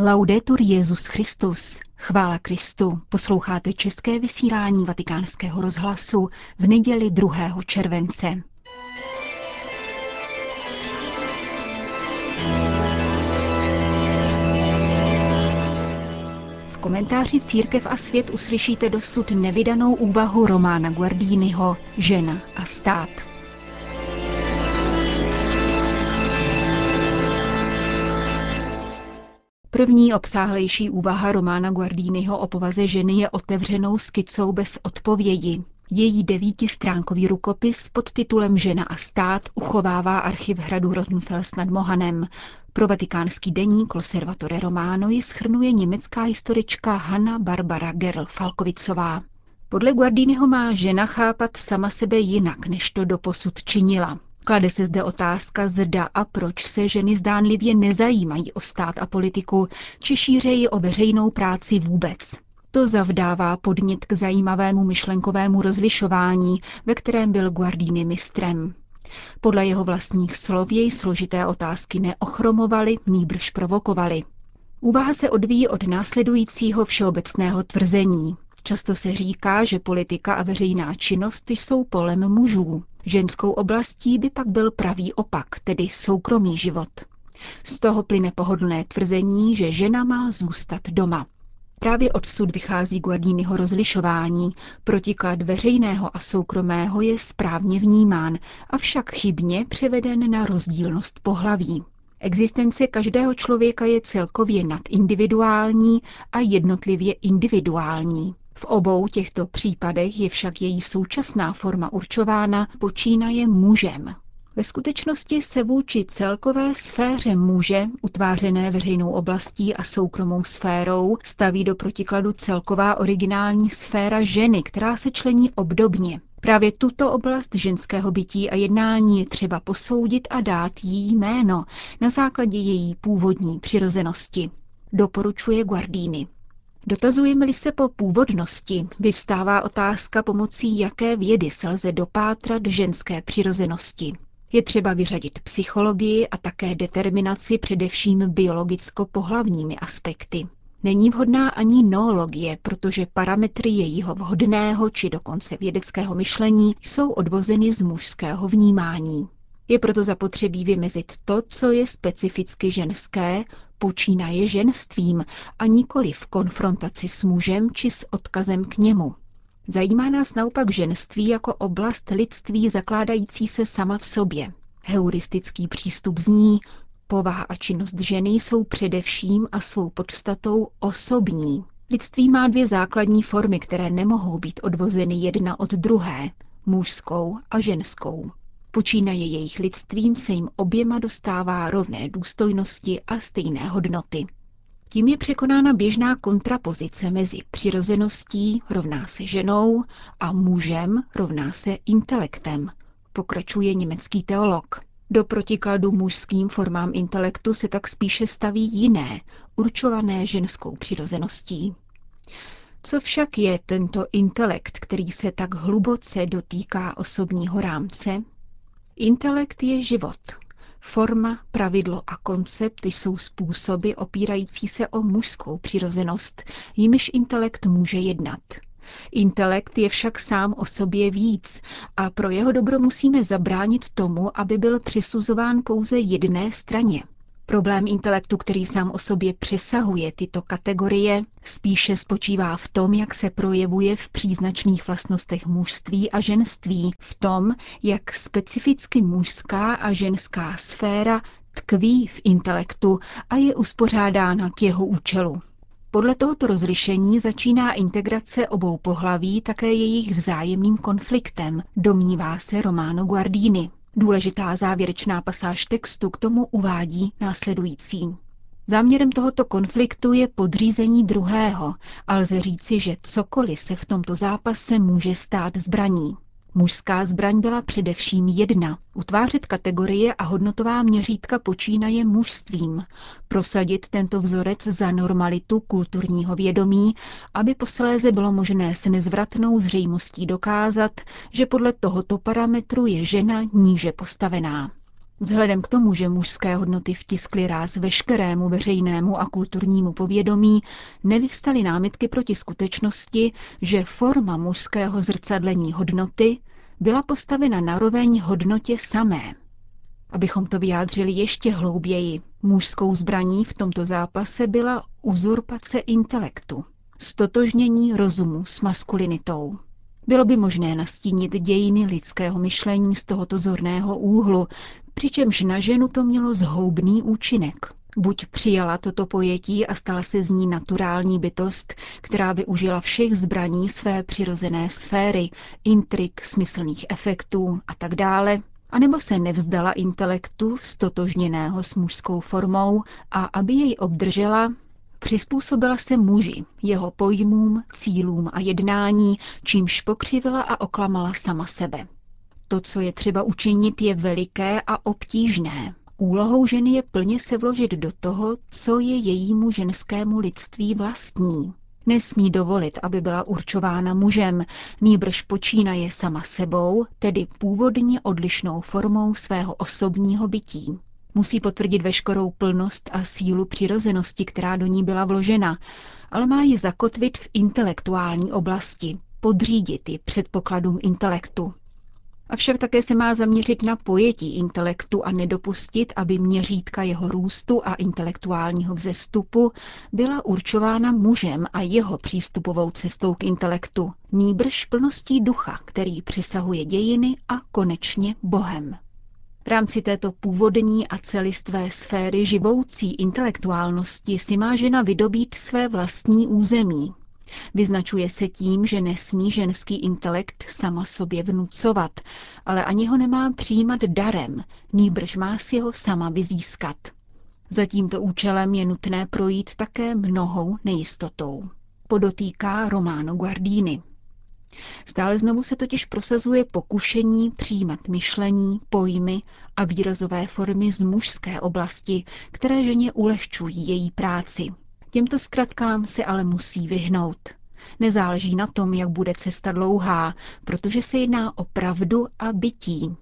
Laudetur Jezus Christus, chvála Kristu, posloucháte české vysílání Vatikánského rozhlasu v neděli 2. července. V komentáři Církev a svět uslyšíte dosud nevydanou úvahu Romána Guardínyho Žena a stát. První obsáhlejší úvaha Romána Guardínyho o povaze ženy je otevřenou skicou bez odpovědi. Její devítistránkový rukopis pod titulem Žena a stát uchovává archiv hradu Rotenfels nad Mohanem. Pro vatikánský deník Loservatore Romano ji schrnuje německá historička Hanna Barbara Gerl Falkovicová. Podle Guardínyho má žena chápat sama sebe jinak, než to doposud činila. Klade se zde otázka, zda a proč se ženy zdánlivě nezajímají o stát a politiku, či šířeji o veřejnou práci vůbec. To zavdává podnět k zajímavému myšlenkovému rozlišování, ve kterém byl Guardini mistrem. Podle jeho vlastních slov jej složité otázky neochromovaly, nýbrž provokovaly. Úvaha se odvíjí od následujícího všeobecného tvrzení. Často se říká, že politika a veřejná činnost jsou polem mužů. Ženskou oblastí by pak byl pravý opak, tedy soukromý život. Z toho plyne pohodlné tvrzení, že žena má zůstat doma. Právě odsud vychází Guardínyho rozlišování. Protiklad veřejného a soukromého je správně vnímán, avšak chybně převeden na rozdílnost pohlaví. Existence každého člověka je celkově nadindividuální a jednotlivě individuální. V obou těchto případech je však její současná forma určována počínaje mužem. Ve skutečnosti se vůči celkové sféře muže, utvářené veřejnou oblastí a soukromou sférou, staví do protikladu celková originální sféra ženy, která se člení obdobně. Právě tuto oblast ženského bytí a jednání je třeba posoudit a dát jí jméno na základě její původní přirozenosti. Doporučuje Guardini. Dotazujeme-li se po původnosti, vyvstává otázka, pomocí jaké vědy se lze dopátrat ženské přirozenosti. Je třeba vyřadit psychologii a také determinaci především biologicko-pohlavními aspekty. Není vhodná ani noologie, protože parametry jejího vhodného či dokonce vědeckého myšlení jsou odvozeny z mužského vnímání. Je proto zapotřebí vymezit to, co je specificky ženské, počínaje ženstvím a nikoli v konfrontaci s mužem či s odkazem k němu. Zajímá nás naopak ženství jako oblast lidství zakládající se sama v sobě. Heuristický přístup zní, povaha a činnost ženy jsou především a svou podstatou osobní. Lidství má dvě základní formy, které nemohou být odvozeny jedna od druhé, mužskou a ženskou. Počínaje jejich lidstvím se jim oběma dostává rovné důstojnosti a stejné hodnoty. Tím je překonána běžná kontrapozice mezi přirozeností rovná se ženou a mužem rovná se intelektem, pokračuje německý teolog. Do protikladu mužským formám intelektu se tak spíše staví jiné, určované ženskou přirozeností. Co však je tento intelekt, který se tak hluboce dotýká osobního rámce? Intelekt je život. Forma, pravidlo a koncept jsou způsoby opírající se o mužskou přirozenost, jimiž intelekt může jednat. Intelekt je však sám o sobě víc a pro jeho dobro musíme zabránit tomu, aby byl přisuzován pouze jedné straně. Problém intelektu, který sám o sobě přesahuje tyto kategorie, spíše spočívá v tom, jak se projevuje v příznačných vlastnostech mužství a ženství, v tom, jak specificky mužská a ženská sféra tkví v intelektu a je uspořádána k jeho účelu. Podle tohoto rozlišení začíná integrace obou pohlaví také jejich vzájemným konfliktem, domnívá se Romano Guardini. Důležitá závěrečná pasáž textu k tomu uvádí následující. Záměrem tohoto konfliktu je podřízení druhého a lze říci, že cokoliv se v tomto zápase může stát zbraní. Mužská zbraň byla především jedna. Utvářet kategorie a hodnotová měřítka počínaje mužstvím. Prosadit tento vzorec za normalitu kulturního vědomí, aby posléze bylo možné s nezvratnou zřejmostí dokázat, že podle tohoto parametru je žena níže postavená. Vzhledem k tomu, že mužské hodnoty vtiskly ráz veškerému veřejnému a kulturnímu povědomí, nevyvstaly námitky proti skutečnosti, že forma mužského zrcadlení hodnoty byla postavena naroveň hodnotě samé. Abychom to vyjádřili ještě hlouběji, mužskou zbraní v tomto zápase byla uzurpace intelektu, stotožnění rozumu s maskulinitou. Bylo by možné nastínit dějiny lidského myšlení z tohoto zorného úhlu, přičemž na ženu to mělo zhoubný účinek. Buď přijala toto pojetí a stala se z ní naturální bytost, která využila všech zbraní své přirozené sféry, intrik, smyslných efektů a tak dále, anebo se nevzdala intelektu stotožněného s mužskou formou a aby jej obdržela, Přizpůsobila se muži, jeho pojmům, cílům a jednání, čímž pokřivila a oklamala sama sebe. To, co je třeba učinit, je veliké a obtížné. Úlohou ženy je plně se vložit do toho, co je jejímu ženskému lidství vlastní. Nesmí dovolit, aby byla určována mužem, nýbrž počínaje sama sebou, tedy původně odlišnou formou svého osobního bytí. Musí potvrdit veškerou plnost a sílu přirozenosti, která do ní byla vložena, ale má ji zakotvit v intelektuální oblasti, podřídit ji předpokladům intelektu. Avšak také se má zaměřit na pojetí intelektu a nedopustit, aby měřítka jeho růstu a intelektuálního vzestupu byla určována mužem a jeho přístupovou cestou k intelektu, nýbrž plností ducha, který přesahuje dějiny a konečně Bohem. V rámci této původní a celistvé sféry živoucí intelektuálnosti si má žena vydobít své vlastní území. Vyznačuje se tím, že nesmí ženský intelekt sama sobě vnucovat, ale ani ho nemá přijímat darem, nýbrž má si ho sama vyzískat. Za tímto účelem je nutné projít také mnohou nejistotou. Podotýká Romano Guardini. Stále znovu se totiž prosazuje pokušení přijímat myšlení, pojmy a výrazové formy z mužské oblasti, které ženě ulehčují její práci. Těmto zkratkám se ale musí vyhnout. Nezáleží na tom, jak bude cesta dlouhá, protože se jedná o pravdu a bytí.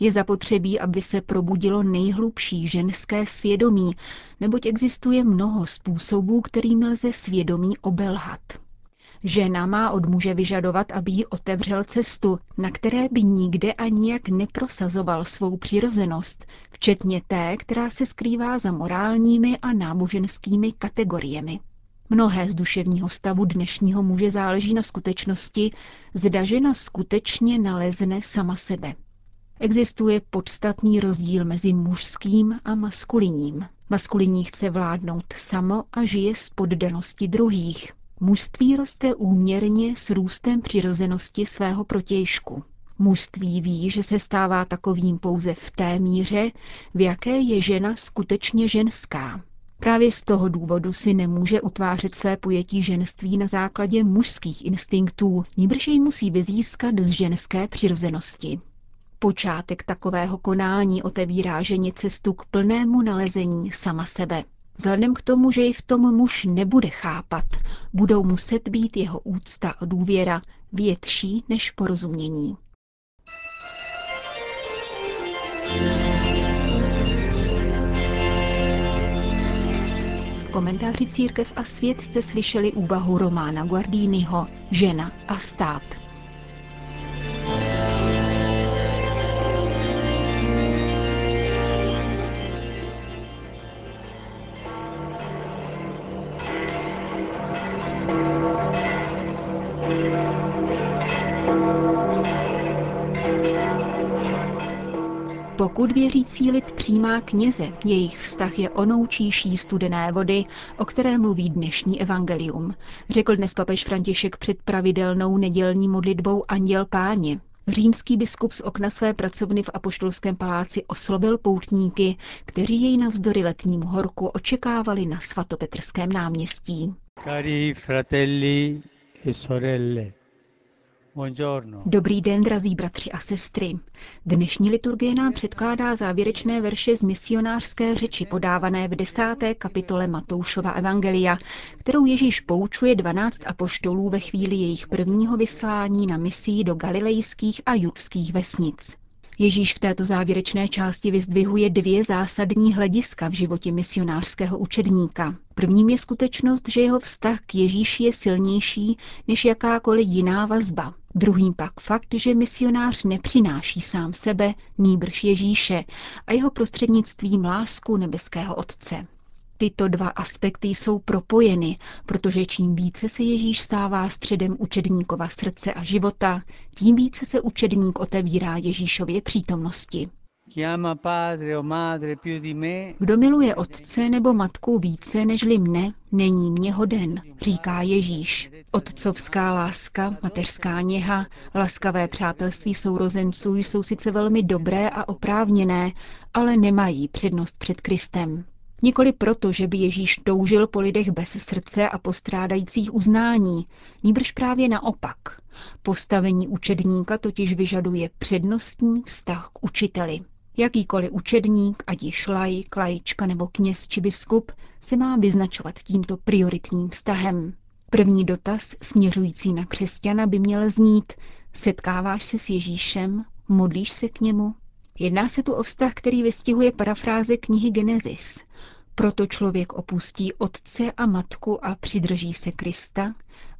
Je zapotřebí, aby se probudilo nejhlubší ženské svědomí, neboť existuje mnoho způsobů, kterými lze svědomí obelhat. Žena má od muže vyžadovat, aby jí otevřel cestu, na které by nikde a nijak neprosazoval svou přirozenost, včetně té, která se skrývá za morálními a náboženskými kategoriemi. Mnohé z duševního stavu dnešního muže záleží na skutečnosti, zda žena skutečně nalezne sama sebe. Existuje podstatný rozdíl mezi mužským a maskulinním. Maskulinní chce vládnout samo a žije z poddanosti druhých. Mužství roste úměrně s růstem přirozenosti svého protějšku. Mužství ví, že se stává takovým pouze v té míře, v jaké je žena skutečně ženská. Právě z toho důvodu si nemůže utvářet své pojetí ženství na základě mužských instinktů, níbrž jej musí vyzískat z ženské přirozenosti. Počátek takového konání otevírá ženě cestu k plnému nalezení sama sebe. Vzhledem k tomu, že ji v tom muž nebude chápat, budou muset být jeho úcta a důvěra větší než porozumění. V komentáři Církev a svět jste slyšeli úvahu Romána Guardínyho Žena a stát. Pokud věřící lid přijímá kněze, jejich vztah je onoučíší studené vody, o které mluví dnešní evangelium, řekl dnes papež František před pravidelnou nedělní modlitbou Anděl Páně. Římský biskup z okna své pracovny v Apoštolském paláci oslovil poutníky, kteří jej navzdory letnímu horku očekávali na svatopetrském náměstí. Cari fratelli e sorelle, Dobrý den, drazí bratři a sestry. Dnešní liturgie nám předkládá závěrečné verše z misionářské řeči podávané v desáté kapitole Matoušova Evangelia, kterou Ježíš poučuje 12 apoštolů ve chvíli jejich prvního vyslání na misí do galilejských a judských vesnic. Ježíš v této závěrečné části vyzdvihuje dvě zásadní hlediska v životě misionářského učedníka. Prvním je skutečnost, že jeho vztah k Ježíši je silnější než jakákoliv jiná vazba. Druhým pak fakt, že misionář nepřináší sám sebe, nýbrž Ježíše a jeho prostřednictvím lásku nebeského Otce. Tyto dva aspekty jsou propojeny, protože čím více se Ježíš stává středem učedníkova srdce a života, tím více se učedník otevírá Ježíšově přítomnosti. Kdo miluje otce nebo matku více nežli mne, není mě hoden, říká Ježíš. Otcovská láska, mateřská něha, laskavé přátelství sourozenců jsou sice velmi dobré a oprávněné, ale nemají přednost před Kristem. Nikoli proto, že by Ježíš toužil po lidech bez srdce a postrádajících uznání, níbrž právě naopak. Postavení učedníka totiž vyžaduje přednostní vztah k učiteli. Jakýkoliv učedník, ať již laik, lajička nebo kněz či biskup, se má vyznačovat tímto prioritním vztahem. První dotaz směřující na křesťana by měl znít, setkáváš se s Ježíšem, modlíš se k němu, Jedná se tu o vztah, který vystihuje parafráze knihy Genesis. Proto člověk opustí otce a matku a přidrží se Krista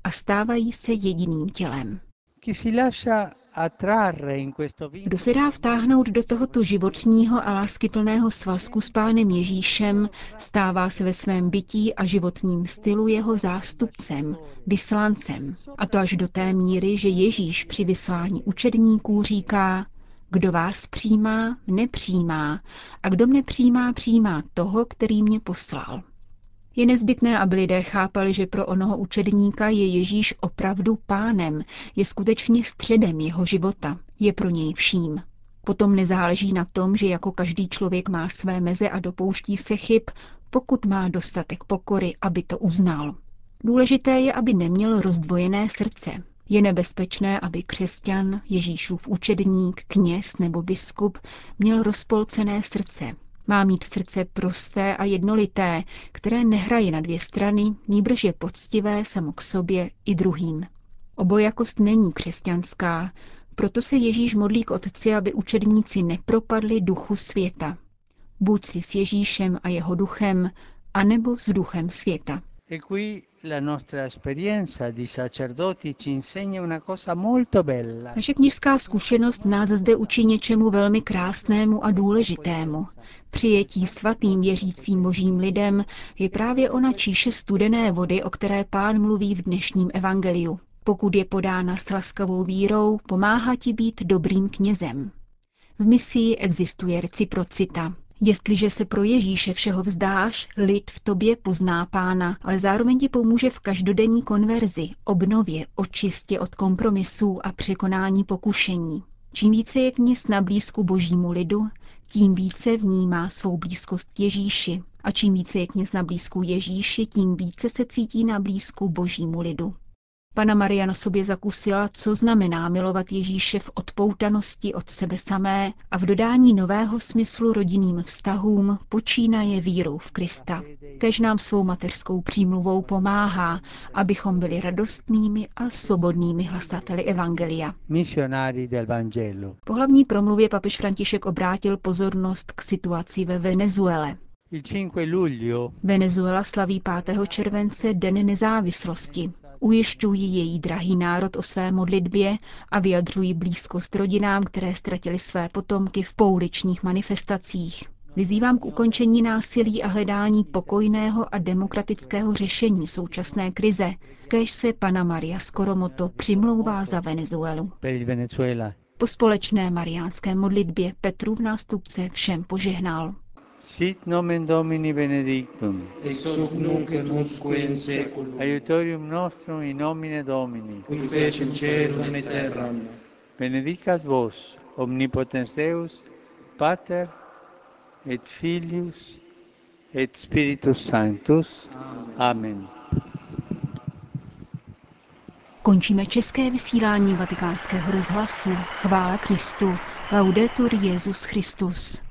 a stávají se jediným tělem. Kdo se dá vtáhnout do tohoto životního a láskyplného svazku s Pánem Ježíšem, stává se ve svém bytí a životním stylu jeho zástupcem, vyslancem. A to až do té míry, že Ježíš při vyslání učedníků říká, kdo vás přijímá, mne přijímá, a kdo mne přijímá, přijímá toho, který mě poslal. Je nezbytné, aby lidé chápali, že pro onoho učedníka je Ježíš opravdu pánem, je skutečně středem jeho života, je pro něj vším. Potom nezáleží na tom, že jako každý člověk má své meze a dopouští se chyb, pokud má dostatek pokory, aby to uznal. Důležité je, aby neměl rozdvojené srdce, je nebezpečné, aby křesťan, Ježíšův učedník, kněz nebo biskup měl rozpolcené srdce. Má mít srdce prosté a jednolité, které nehraje na dvě strany, nýbrž je poctivé samo k sobě i druhým. Obojakost není křesťanská, proto se Ježíš modlí k Otci, aby učedníci nepropadli duchu světa. Buď si s Ježíšem a jeho duchem, anebo s duchem světa. La nostra esperienza di sacerdoti ci insegna una cosa molto bella. Naše knižská zkušenost nás zde učí něčemu velmi krásnému a důležitému. Přijetí svatým věřícím božím lidem je právě ona číše studené vody, o které pán mluví v dnešním evangeliu. Pokud je podána s laskavou vírou, pomáhá ti být dobrým knězem. V misii existuje reciprocita. Jestliže se pro Ježíše všeho vzdáš, lid v tobě pozná pána, ale zároveň ti pomůže v každodenní konverzi, obnově, očistě od kompromisů a překonání pokušení. Čím více je kněz na blízku božímu lidu, tím více vnímá svou blízkost Ježíši. A čím více je kněz na blízku Ježíši, tím více se cítí na blízku božímu lidu. Pana Maria na sobě zakusila, co znamená milovat Ježíše v odpoutanosti od sebe samé a v dodání nového smyslu rodinným vztahům počínaje vírou v Krista. Kež nám svou mateřskou přímluvou pomáhá, abychom byli radostnými a svobodnými hlasateli Evangelia. Po hlavní promluvě papež František obrátil pozornost k situaci ve Venezuele. Venezuela slaví 5. července Den nezávislosti ujišťují její drahý národ o své modlitbě a vyjadřují blízkost rodinám, které ztratili své potomky v pouličních manifestacích. Vyzývám k ukončení násilí a hledání pokojného a demokratického řešení současné krize, kež se pana Maria Skoromoto přimlouvá za Venezuelu. Po společné mariánské modlitbě Petru v nástupce všem požehnal. Sit nomen Domini benedictum. Ex hoc nunc et usque in seculum. Aiutorium nostrum in nomine Domini. Qui fecit celum et terram. Benedicat vos, omnipotens Deus, Pater et Filius et Spiritus Sanctus. Amen. Končíme české vysílání vatikánského rozhlasu. Chvála Kristu. Laudetur Jezus Christus.